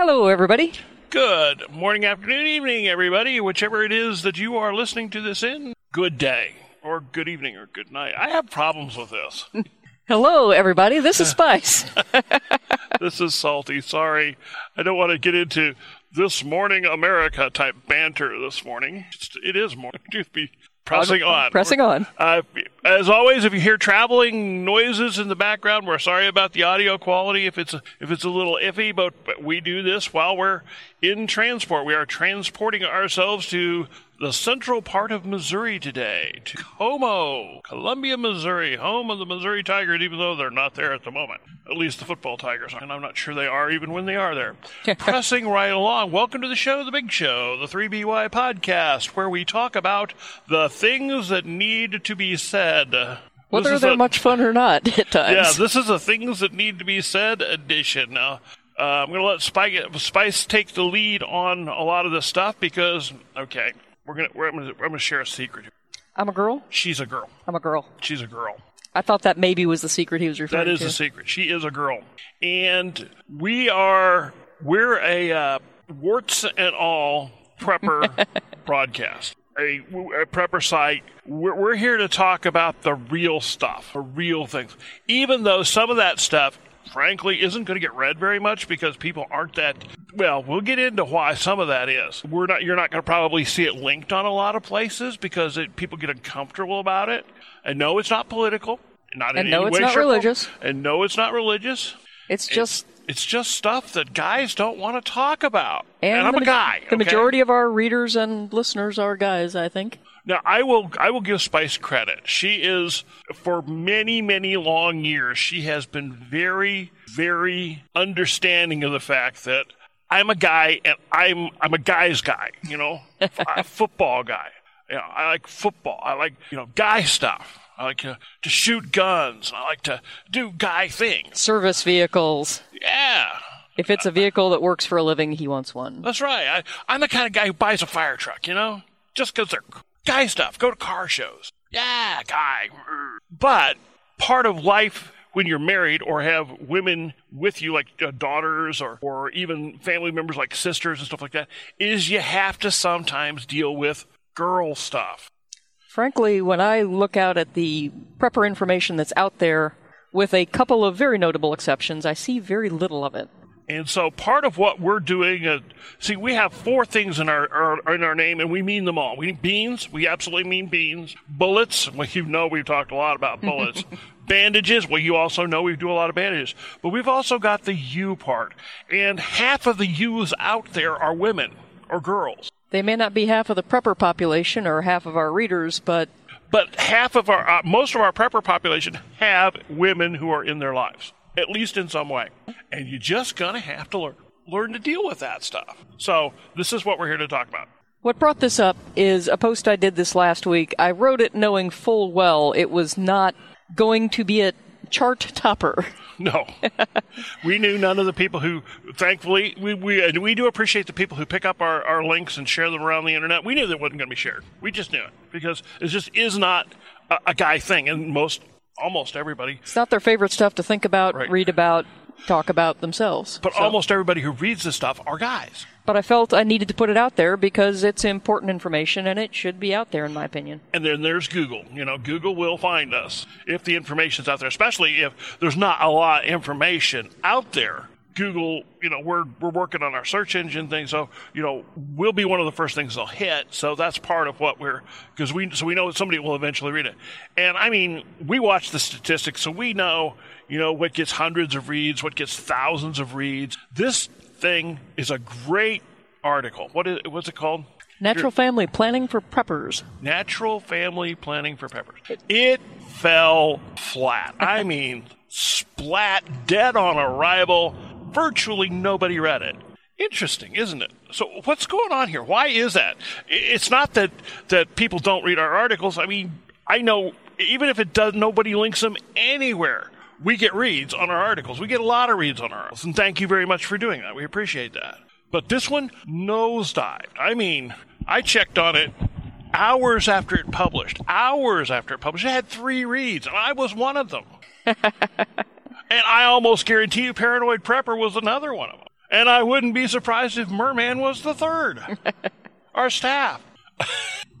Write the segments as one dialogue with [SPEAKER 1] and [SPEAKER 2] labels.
[SPEAKER 1] Hello, everybody.
[SPEAKER 2] Good morning, afternoon, evening, everybody, whichever it is that you are listening to this in. Good day, or good evening, or good night. I have problems with this.
[SPEAKER 1] Hello, everybody. This is Spice.
[SPEAKER 2] this is salty. Sorry. I don't want to get into this morning America type banter this morning. It is morning. Just be pressing on.
[SPEAKER 1] Pressing on.
[SPEAKER 2] Uh, as always, if you hear traveling noises in the background, we're sorry about the audio quality. If it's if it's a little iffy, but, but we do this while we're in transport. We are transporting ourselves to the central part of Missouri today, to Como, Columbia, Missouri, home of the Missouri Tigers, even though they're not there at the moment. At least the football Tigers are, and I'm not sure they are even when they are there. Pressing right along, welcome to the show, The Big Show, the 3BY podcast, where we talk about the things that need to be said.
[SPEAKER 1] Whether they're a, much fun or not at times.
[SPEAKER 2] Yeah, this is a things that need to be said edition. Now, uh, I'm going to let Spice, Spice take the lead on a lot of this stuff because, okay, we're gonna, we're, I'm gonna, I'm share a secret. Here.
[SPEAKER 1] I'm a girl.
[SPEAKER 2] She's a girl.
[SPEAKER 1] I'm a girl.
[SPEAKER 2] She's a girl.
[SPEAKER 1] I thought that maybe was the secret he was referring
[SPEAKER 2] to. That is
[SPEAKER 1] to.
[SPEAKER 2] the secret. She is a girl, and we are we're a uh, warts and all prepper broadcast. A, a, prepper site. We're, we're here to talk about the real stuff, the real things. Even though some of that stuff frankly isn't going to get read very much because people aren't that well we'll get into why some of that is. We're not you're not going to probably see it linked on a lot of places because it, people get uncomfortable about it. And no it's not political. Not
[SPEAKER 1] and
[SPEAKER 2] in
[SPEAKER 1] no it's
[SPEAKER 2] way
[SPEAKER 1] not religious.
[SPEAKER 2] And no it's not religious.
[SPEAKER 1] It's just
[SPEAKER 2] it's, it's just stuff that guys don't want to talk about
[SPEAKER 1] and,
[SPEAKER 2] and i'm
[SPEAKER 1] the,
[SPEAKER 2] a guy
[SPEAKER 1] the
[SPEAKER 2] okay?
[SPEAKER 1] majority of our readers and listeners are guys i think
[SPEAKER 2] now I will I will give Spice credit. She is for many many long years she has been very very understanding of the fact that I'm a guy and I'm I'm a guy's guy, you know, a uh, football guy. You know, I like football. I like you know guy stuff. I like to, to shoot guns. I like to do guy things.
[SPEAKER 1] Service vehicles.
[SPEAKER 2] Yeah.
[SPEAKER 1] If it's a vehicle that works for a living, he wants one.
[SPEAKER 2] That's right. I, I'm the kind of guy who buys a fire truck, you know, just because they're guy stuff. Go to car shows. Yeah, guy. But part of life when you're married or have women with you, like uh, daughters or, or even family members like sisters and stuff like that, is you have to sometimes deal with girl stuff.
[SPEAKER 1] Frankly, when I look out at the prepper information that's out there, with a couple of very notable exceptions, I see very little of it.
[SPEAKER 2] And so part of what we're doing, uh, see, we have four things in our, our, in our name, and we mean them all. We mean beans. We absolutely mean beans. Bullets. Well, you know we've talked a lot about bullets. bandages. Well, you also know we do a lot of bandages. But we've also got the U part, and half of the U's out there are women or girls.
[SPEAKER 1] They may not be half of the prepper population or half of our readers, but
[SPEAKER 2] but half of our uh, most of our prepper population have women who are in their lives at least in some way. And you're just going to have to learn, learn to deal with that stuff. So, this is what we're here to talk about.
[SPEAKER 1] What brought this up is a post I did this last week. I wrote it knowing full well it was not going to be a chart topper.
[SPEAKER 2] No, we knew none of the people who, thankfully, we we and we do appreciate the people who pick up our, our links and share them around the internet. We knew that wasn't going to be shared. We just knew it because it just is not a, a guy thing, and most almost everybody.
[SPEAKER 1] It's not their favorite stuff to think about,
[SPEAKER 2] right.
[SPEAKER 1] read about, talk about themselves.
[SPEAKER 2] But so. almost everybody who reads this stuff are guys.
[SPEAKER 1] But I felt I needed to put it out there because it's important information and it should be out there, in my opinion.
[SPEAKER 2] And then there's Google. You know, Google will find us if the information's out there, especially if there's not a lot of information out there. Google, you know, we're we're working on our search engine thing, so you know, we'll be one of the first things they'll hit. So that's part of what we're because we so we know somebody will eventually read it. And I mean, we watch the statistics, so we know, you know, what gets hundreds of reads, what gets thousands of reads. This thing is a great article. What is what's it called?
[SPEAKER 1] Natural family planning for preppers.
[SPEAKER 2] Natural family planning for peppers. It fell flat. I mean, splat dead on arrival virtually nobody read it. Interesting, isn't it? So what's going on here? Why is that? It's not that that people don't read our articles. I mean, I know even if it does, nobody links them anywhere. We get reads on our articles. We get a lot of reads on our articles, and thank you very much for doing that. We appreciate that. But this one nosedived. I mean, I checked on it hours after it published. Hours after it published, it had three reads, and I was one of them. And I almost guarantee you Paranoid Prepper was another one of them. And I wouldn't be surprised if Merman was the third. Our staff.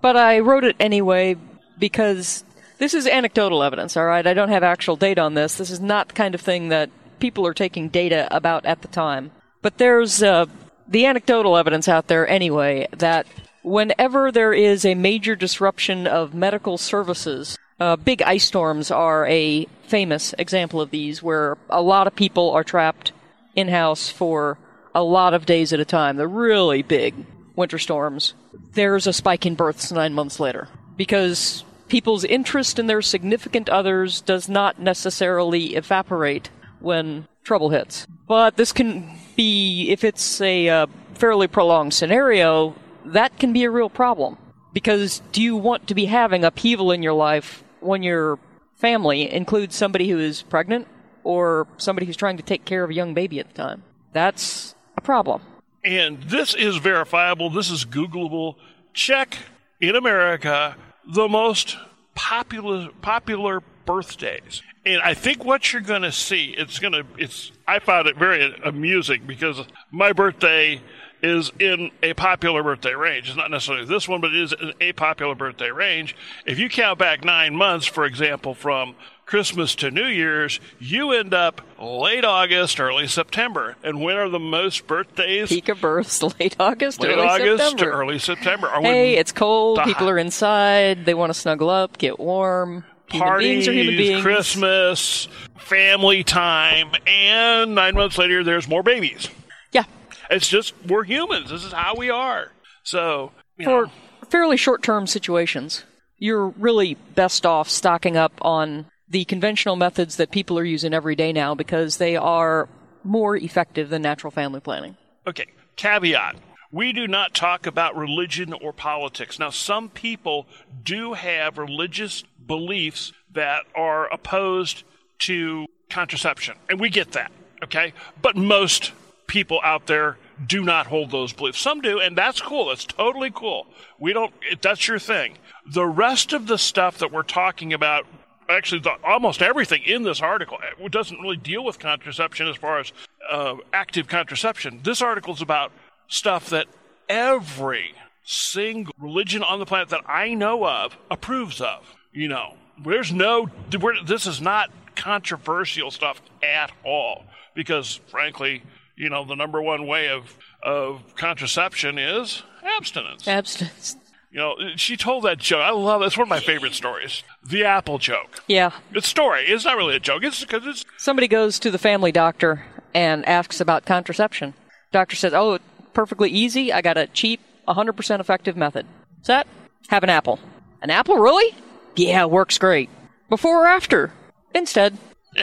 [SPEAKER 1] But I wrote it anyway because this is anecdotal evidence, all right? I don't have actual data on this. This is not the kind of thing that people are taking data about at the time. But there's uh, the anecdotal evidence out there anyway that whenever there is a major disruption of medical services, uh, big ice storms are a famous example of these where a lot of people are trapped in house for a lot of days at a time. They're really big winter storms. There's a spike in births nine months later because people's interest in their significant others does not necessarily evaporate when trouble hits. But this can be, if it's a uh, fairly prolonged scenario, that can be a real problem. Because do you want to be having upheaval in your life when your family includes somebody who is pregnant or somebody who's trying to take care of a young baby at the time? That's a problem.
[SPEAKER 2] And this is verifiable. This is Googleable. Check in America the most popular popular birthdays. And I think what you're going to see, it's going to, it's, I found it very amusing because my birthday is in a popular birthday range. It's not necessarily this one, but it is in a popular birthday range. If you count back nine months, for example, from Christmas to New Year's, you end up late August, early September. And when are the most birthdays?
[SPEAKER 1] Peak of births, late August,
[SPEAKER 2] late
[SPEAKER 1] early
[SPEAKER 2] August
[SPEAKER 1] September.
[SPEAKER 2] to early September. Or
[SPEAKER 1] Hey, it's cold. People are inside. They want to snuggle up, get warm.
[SPEAKER 2] Parties,
[SPEAKER 1] beings are human beings.
[SPEAKER 2] Christmas, family time, and nine months later, there's more babies.
[SPEAKER 1] Yeah,
[SPEAKER 2] It's just we're humans. This is how we are. So
[SPEAKER 1] for
[SPEAKER 2] know,
[SPEAKER 1] fairly short-term situations, you're really best off stocking up on the conventional methods that people are using every day now because they are more effective than natural family planning.
[SPEAKER 2] okay. Caveat: We do not talk about religion or politics. Now, some people do have religious beliefs that are opposed to contraception, and we get that. Okay, but most people out there do not hold those beliefs. Some do, and that's cool. That's totally cool. We don't. That's your thing. The rest of the stuff that we're talking about actually the, almost everything in this article doesn't really deal with contraception as far as uh, active contraception. This article is about stuff that every single religion on the planet that I know of approves of. You know, there's no, we're, this is not controversial stuff at all because, frankly, you know, the number one way of of contraception is abstinence.
[SPEAKER 1] Abstinence.
[SPEAKER 2] You know, she told that joke. I love it. It's one of my favorite stories. The apple joke.
[SPEAKER 1] Yeah.
[SPEAKER 2] It's a story. It's not really a joke. It's because it's
[SPEAKER 1] Somebody goes to the family doctor and asks about contraception. Doctor says, "Oh, perfectly easy. I got a cheap, 100% effective method. Set, have an apple. An apple, really? Yeah, works great. Before or after? Instead.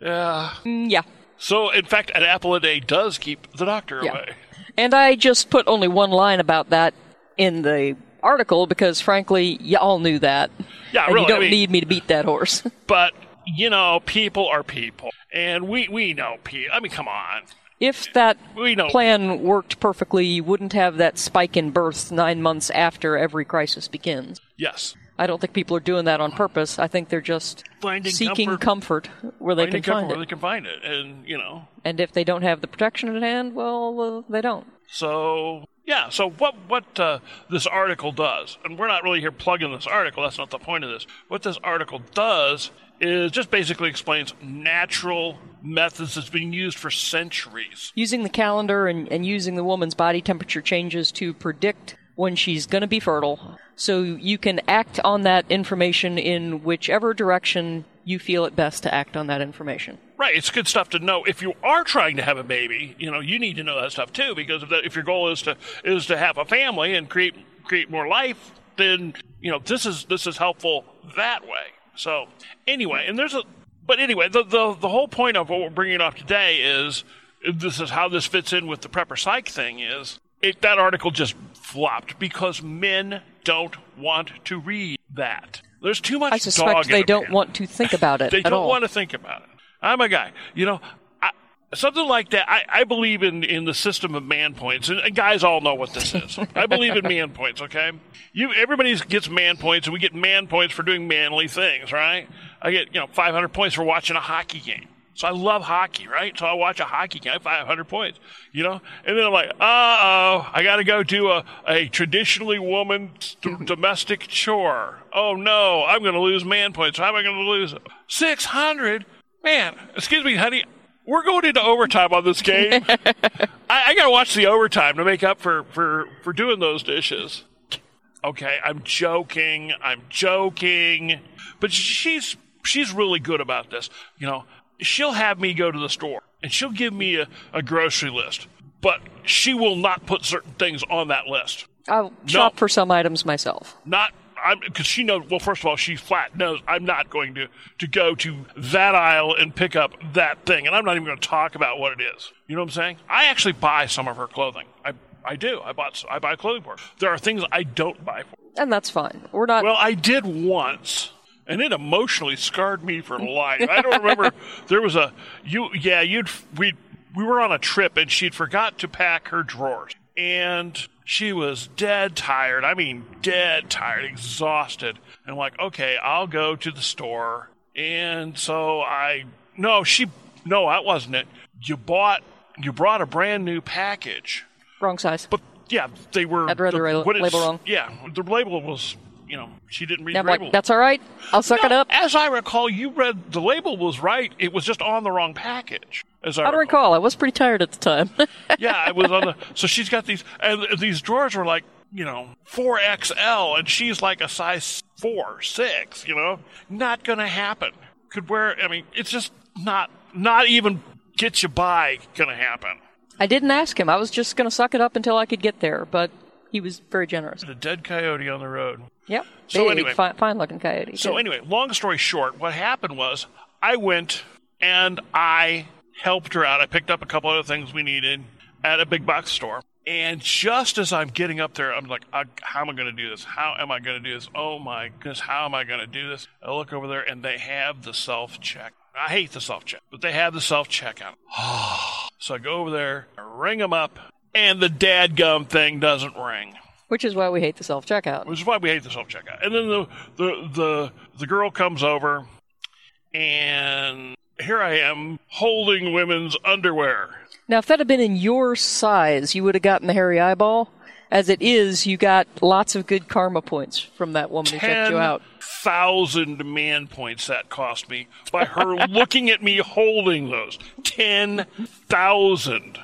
[SPEAKER 2] yeah.
[SPEAKER 1] Mm, yeah.
[SPEAKER 2] So, in fact, an apple a day does keep the doctor
[SPEAKER 1] Yeah.
[SPEAKER 2] away.
[SPEAKER 1] And I just put only one line about that in the article because, frankly, y'all knew that.
[SPEAKER 2] Yeah, really,
[SPEAKER 1] you don't
[SPEAKER 2] I mean-
[SPEAKER 1] need me to beat that horse.
[SPEAKER 2] But you know, people are people, and we we know people. I mean, come on.
[SPEAKER 1] if that
[SPEAKER 2] We know.
[SPEAKER 1] plan worked perfectly, you wouldn't have that spike in births nine months after every crisis begins.
[SPEAKER 2] Yes.
[SPEAKER 1] I don't think people are doing that on purpose. I think they're just
[SPEAKER 2] Finding
[SPEAKER 1] seeking
[SPEAKER 2] comfort.
[SPEAKER 1] comfort, where they
[SPEAKER 2] Finding
[SPEAKER 1] can
[SPEAKER 2] comfort
[SPEAKER 1] find
[SPEAKER 2] where
[SPEAKER 1] it.
[SPEAKER 2] they can find it, and you know,
[SPEAKER 1] And if they don't have the protection at hand, well, uh, they don't.
[SPEAKER 2] So yeah, so what what uh, this article does, and we're not really here plugging this article. That's not the point of this. What this article does is just basically explains natural methods that's been used for centuries.
[SPEAKER 1] Using the calendar and, and using the woman's body temperature changes to predict when she's going to be fertile. So you can act on that information in whichever direction you feel it best to act on that information.
[SPEAKER 2] Right, it's good stuff to know. If you are trying to have a baby, you know you need to know that stuff too, because if, that, if your goal is to is to have a family and create create more life, then you know this is this is helpful that way. So anyway, and there's a but anyway, the the the whole point of what we're bringing up today is this is how this fits in with the prepper psych thing is it, that article just flopped because men don't want to read that. There's too much
[SPEAKER 1] I suspect they don't want to think about it
[SPEAKER 2] They don't
[SPEAKER 1] all.
[SPEAKER 2] want to think about it. I'm a guy. You know, I, something like that. I, I believe in, in the system of man points, and, and guys all know what this is. I believe in man points. Okay, you everybody gets man points, and we get man points for doing manly things, right? I get you know 500 points for watching a hockey game. So I love hockey, right? So I watch a hockey game, 500 points, you know? And then I'm like, uh oh, I got to go do a, a traditionally woman domestic chore. Oh no, I'm going to lose man points. How am I going to lose 600? Man, excuse me, honey. We're going into overtime on this game. I, I got to watch the overtime to make up for, for, for doing those dishes. Okay, I'm joking. I'm joking. But she's she's really good about this. You know, she'll have me go to the store and she'll give me a, a grocery list, but she will not put certain things on that list.
[SPEAKER 1] I'll shop for some items myself.
[SPEAKER 2] Not because she knows. Well, first of all, she flat knows I'm not going to to go to that aisle and pick up that thing, and I'm not even going to talk about what it is. You know what I'm saying? I actually buy some of her clothing. I I do. I bought. I buy clothing for her. There are things I don't buy for. Her.
[SPEAKER 1] And that's fine. We're not.
[SPEAKER 2] Well, I did once and it emotionally scarred me for life. I don't remember there was a you yeah you'd we we were on a trip and she'd forgot to pack her drawers and she was dead tired. I mean dead tired, exhausted. And I'm like, okay, I'll go to the store. And so I no she no that wasn't it. You bought you brought a brand new package.
[SPEAKER 1] Wrong size.
[SPEAKER 2] But yeah, they were.
[SPEAKER 1] I'd read the, the label wrong.
[SPEAKER 2] Yeah, the label was you know, she didn't read
[SPEAKER 1] yeah,
[SPEAKER 2] the label.
[SPEAKER 1] Like, That's all right. I'll suck
[SPEAKER 2] no,
[SPEAKER 1] it up.
[SPEAKER 2] As I recall, you read the label was right. It was just on the wrong package. As I,
[SPEAKER 1] I don't recall. recall. I was pretty tired at the time.
[SPEAKER 2] yeah, I was on the. So she's got these, and these drawers are like you know four XL, and she's like a size four, six. You know, not gonna happen. Could wear. I mean, it's just not not even get you by gonna happen.
[SPEAKER 1] I didn't ask him. I was just gonna suck it up until I could get there, but he was very generous.
[SPEAKER 2] A dead coyote on the road.
[SPEAKER 1] Yep. So Big, anyway, fine, fine looking coyote.
[SPEAKER 2] So
[SPEAKER 1] too.
[SPEAKER 2] anyway, long story short, what happened was I went and I helped her out. I picked up a couple other things we needed at a big box store. And just as I'm getting up there, I'm like, how am I going to do this? How am I going to do this? Oh my goodness, how am I going to do this? I look over there and they have the self check. I hate the self check, but they have the self checkout. so I go over there, I ring them up, and the dadgum thing doesn't ring.
[SPEAKER 1] Which is why we hate the self checkout.
[SPEAKER 2] Which is why we hate the self checkout. And then the, the the the girl comes over, and here I am holding women's underwear.
[SPEAKER 1] Now, if that had been in your size, you would have gotten the hairy eyeball. As it is, you got lots of good karma points from that woman who checked you out.
[SPEAKER 2] Thousand man points that cost me by her looking at me holding those. Ten thousand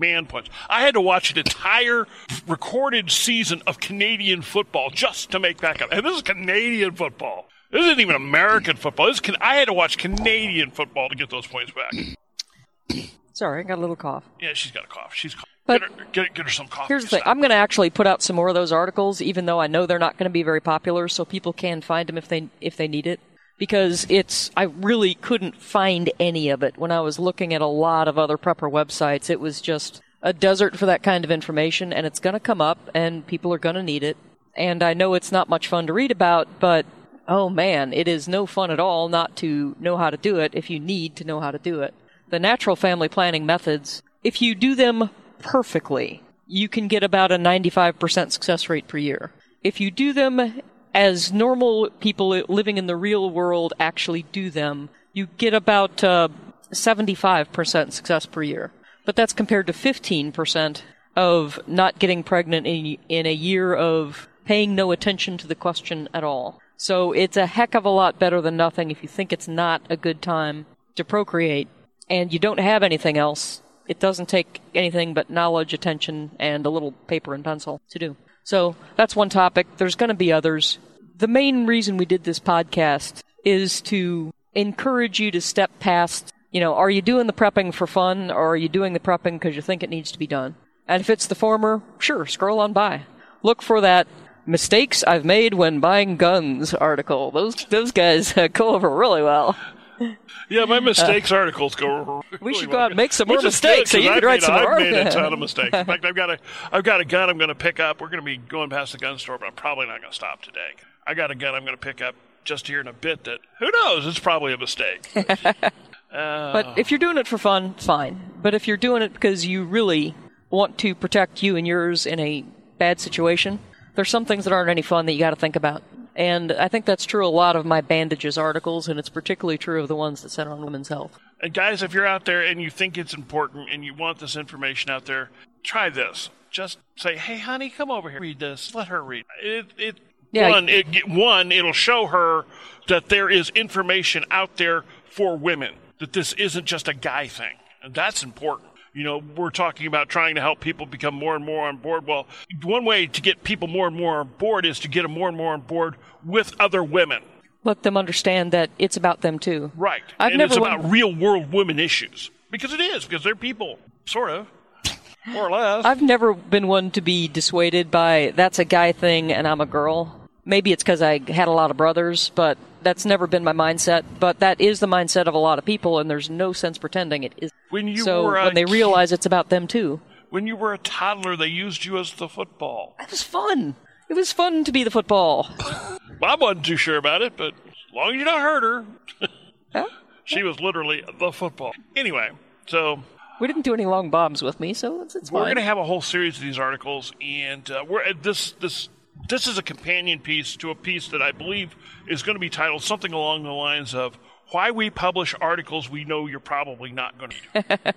[SPEAKER 2] man punch. I had to watch an entire recorded season of Canadian football just to make that up. And this is Canadian football. This isn't even American football. This can, I had to watch Canadian football to get those points back.
[SPEAKER 1] Sorry, I got a little cough.
[SPEAKER 2] Yeah, she's got a cough. She's
[SPEAKER 1] but
[SPEAKER 2] get her, get, get her some coffee.
[SPEAKER 1] Here's the thing: I'm going to actually put out some more of those articles, even though I know they're not going to be very popular, so people can find them if they if they need it because it's I really couldn't find any of it when I was looking at a lot of other prepper websites. It was just a desert for that kind of information and it's going to come up and people are going to need it. And I know it's not much fun to read about, but oh man, it is no fun at all not to know how to do it if you need to know how to do it. The natural family planning methods, if you do them perfectly, you can get about a 95% success rate per year. If you do them as normal people living in the real world actually do them, you get about uh, 75% success per year. But that's compared to 15% of not getting pregnant in, in a year of paying no attention to the question at all. So it's a heck of a lot better than nothing if you think it's not a good time to procreate and you don't have anything else. It doesn't take anything but knowledge, attention, and a little paper and pencil to do. So that's one topic. There's going to be others. The main reason we did this podcast is to encourage you to step past, you know, are you doing the prepping for fun or are you doing the prepping because you think it needs to be done? And if it's the former, sure, scroll on by. Look for that mistakes I've made when buying guns article. Those those guys go over really well.
[SPEAKER 2] Yeah, my mistakes uh, articles go.
[SPEAKER 1] Really we should go out and make some more mistakes, so you can write some
[SPEAKER 2] I've
[SPEAKER 1] more.
[SPEAKER 2] I've made a ton of mistakes. In fact, I've got a, I've got a gun I'm going to pick up. We're going to be going past the gun store, but I'm probably not going to stop today. I got a gun I'm going to pick up just here in a bit. That who knows? It's probably a mistake. uh,
[SPEAKER 1] but if you're doing it for fun, fine. But if you're doing it because you really want to protect you and yours in a bad situation, there's some things that aren't any fun that you got to think about. And I think that's true a lot of my bandages articles, and it's particularly true of the ones that center on women's health.
[SPEAKER 2] And guys, if you're out there and you think it's important and you want this information out there, try this. Just say, "Hey, honey, come over here. Read this. Let her read it." It
[SPEAKER 1] Yeah.
[SPEAKER 2] one, it one, it'll show her that there is information out there for women. That this isn't just a guy thing, and that's important. You know, we're talking about trying to help people become more and more on board. Well, one way to get people more and more on board is to get them more and more on board with other women.
[SPEAKER 1] Let them understand that it's about them too.
[SPEAKER 2] Right.
[SPEAKER 1] I've
[SPEAKER 2] and
[SPEAKER 1] never
[SPEAKER 2] it's
[SPEAKER 1] won-
[SPEAKER 2] about real world women issues. Because it is, because they're people, sort of, more or less.
[SPEAKER 1] I've never been one to be dissuaded by that's a guy thing and I'm a girl. Maybe it's because I had a lot of brothers, but that's never been my mindset. But that is the mindset of a lot of people, and there's no sense pretending it is.
[SPEAKER 2] When you
[SPEAKER 1] so
[SPEAKER 2] were
[SPEAKER 1] when they
[SPEAKER 2] ki-
[SPEAKER 1] realize it's about them too,
[SPEAKER 2] when you were a toddler, they used you as the football.
[SPEAKER 1] it was fun. It was fun to be the football.
[SPEAKER 2] I wasn't too sure about it, but as long as you don't hurt her,
[SPEAKER 1] Huh?
[SPEAKER 2] she was literally the football. Anyway, so
[SPEAKER 1] We didn't do any long bombs with me, so it's, it's
[SPEAKER 2] we're going to have a whole series of these articles, and uh, we're at this this this is a companion piece to a piece that I believe is going to be titled something along the lines of "Why We Publish Articles We Know You're Probably Not Going to Do,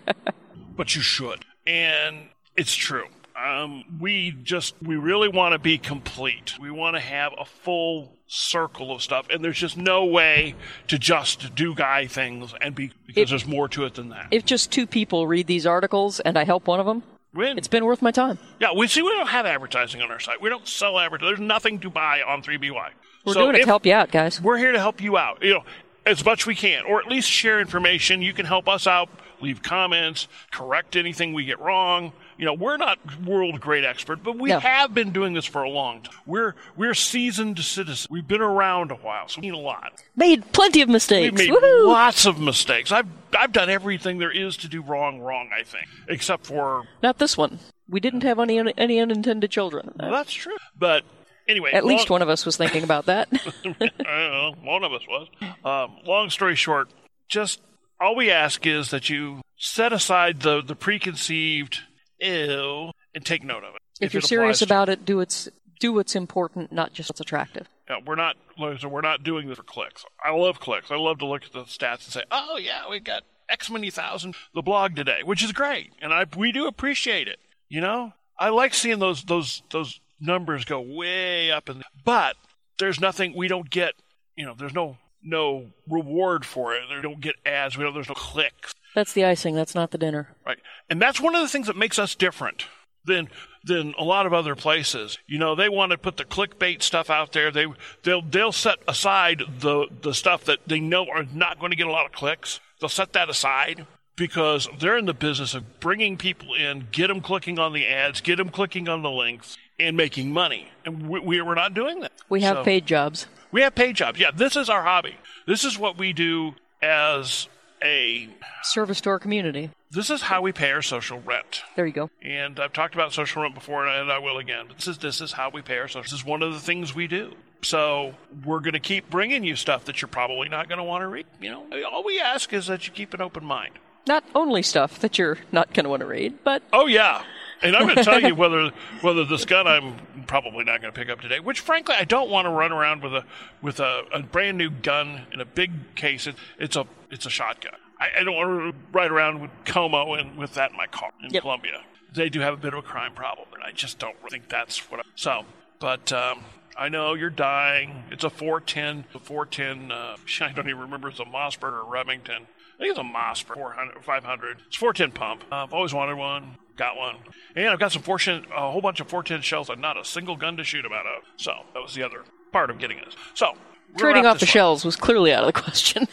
[SPEAKER 2] but you should." And it's true. Um, we just we really want to be complete. We want to have a full circle of stuff, and there's just no way to just do guy things and be because
[SPEAKER 1] If-
[SPEAKER 2] there's more to it than that.
[SPEAKER 1] if just two people read these articles and I help one of them,
[SPEAKER 2] Win.
[SPEAKER 1] it's been worth my time.
[SPEAKER 2] Yeah, we see we don't have advertising on our site. We don't sell advertising. There's nothing to buy on 3BY.
[SPEAKER 1] We're
[SPEAKER 2] so
[SPEAKER 1] doing it to help you out, guys.
[SPEAKER 2] We're here to help you out. You know, as much we can, or at least share information. You can help us out. Leave comments, correct anything we get wrong. You know, we're not world great expert, but we
[SPEAKER 1] No.
[SPEAKER 2] have been doing this for a long time. We're we're seasoned citizens. We've been around a while, so we need a lot.
[SPEAKER 1] Made plenty of mistakes.
[SPEAKER 2] We've made
[SPEAKER 1] Woohoo!
[SPEAKER 2] lots of mistakes. I've I've done everything there is to do wrong wrong. I think, except for
[SPEAKER 1] Not this one. We didn't have any any unintended children.
[SPEAKER 2] well, that's true. But anyway,
[SPEAKER 1] At least one of us was thinking about that.
[SPEAKER 2] I don't know, one of us was. Um, long story short, just all we ask is that you set aside the, the preconceived ew and take note of it.
[SPEAKER 1] if you're
[SPEAKER 2] it
[SPEAKER 1] serious about it, do what's do what's important, not just what's attractive.
[SPEAKER 2] Yeah, we're not so we're not doing this for clicks. I love clicks. I love to look at the stats and say, "Oh yeah, we got X many thousand the blog today," which is great, and I we do appreciate it. You know, I like seeing those those those numbers go way up, and but there's nothing we don't get. You know, there's no no reward for it. There don't get ads. We don't. There's no clicks.
[SPEAKER 1] That's the icing. That's not the dinner.
[SPEAKER 2] Right. And that's one of the things that makes us different than than a lot of other places. You know, they want to put the clickbait stuff out there. They they'll they'll set aside the the stuff that they know are not going to get a lot of clicks. They'll set that aside because they're in the business of bringing people in, get them clicking on the ads, get them clicking on the links and making money. And we, we we're not doing that.
[SPEAKER 1] We have
[SPEAKER 2] So-
[SPEAKER 1] paid jobs.
[SPEAKER 2] we have paid jobs. Yeah, this is our hobby. This is what we do as a
[SPEAKER 1] Service to our community.
[SPEAKER 2] this is how we pay our social rent.
[SPEAKER 1] There you go.
[SPEAKER 2] And I've talked about social rent before, and I will again. But this is this is how we pay our social. This is one of the things we do. So we're going to keep bringing you stuff that you're probably not going to want to read. You know, all we ask is that you keep an open mind.
[SPEAKER 1] Not only stuff that you're not going to want to read, but
[SPEAKER 2] Oh yeah, and I'm going to tell you whether whether this gun I'm probably not going to pick up today. Which frankly, I don't want to run around with a with a, a brand new gun in a big case. It, it's a it's a shotgun. I, I don't want to ride around with Como and with that in my car in
[SPEAKER 1] Yep.
[SPEAKER 2] Columbia. They do have a bit of a crime problem, and I just don't think that's what. I, so, but. Um, I know you're dying. It's a 410. A 410. Uh, I don't even remember. It's a Mossberg or Remington. I think it's a Mossberg 400, 500. It's 410 pump. Uh, I've always wanted one. Got one. And I've got some 410, a whole bunch of 410 shells and not a single gun to shoot them out of. So that was the other part of getting this. So
[SPEAKER 1] trading off the
[SPEAKER 2] up.
[SPEAKER 1] shelves was clearly out of the question.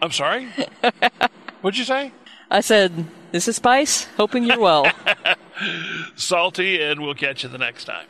[SPEAKER 2] I'm sorry. What'd you say?
[SPEAKER 1] I said, "This is Spice. Hoping you're well."
[SPEAKER 2] Salty, and we'll catch you the next time.